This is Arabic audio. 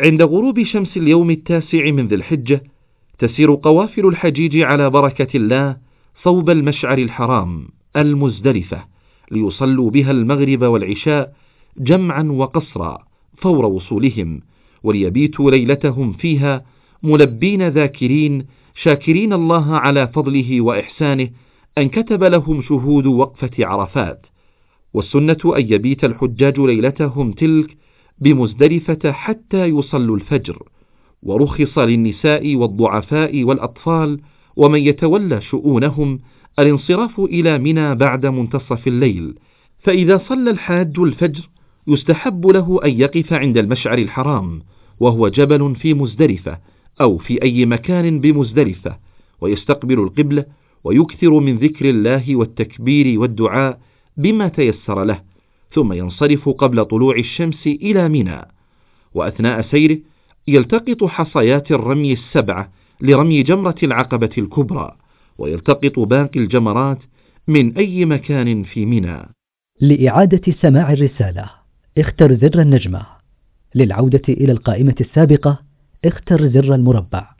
عند غروب شمس اليوم التاسع من ذي الحجة تسير قوافل الحجيج على بركة الله صوب المشعر الحرام المزدلفة ليصلوا بها المغرب والعشاء جمعا وقصرا فور وصولهم وليبيتوا ليلتهم فيها ملبين ذاكرين شاكرين الله على فضله وإحسانه أن كتب لهم شهود وقفة عرفات والسنة أن يبيت الحجاج ليلتهم تلك بمزدلفة حتى يصلوا الفجر ورخص للنساء والضعفاء والأطفال ومن يتولى شؤونهم الانصراف إلى منى بعد منتصف الليل. فإذا صلى الحاج الفجر يستحب له أن يقف عند المشعر الحرام وهو جبل في مزدلفة أو في أي مكان بمزدلفة ويستقبل القبلة ويكثر من ذكر الله والتكبير والدعاء بما تيسر له. ثم ينصرف قبل طلوع الشمس إلى منى وأثناء سيره يلتقط حصيات الرمي السبعة لرمي جمرة العقبة الكبرى ويلتقط باقي الجمرات من أي مكان في منى. لإعادة سماع الرسالة اختر زر النجمة. للعودة إلى القائمة السابقة اختر زر المربع.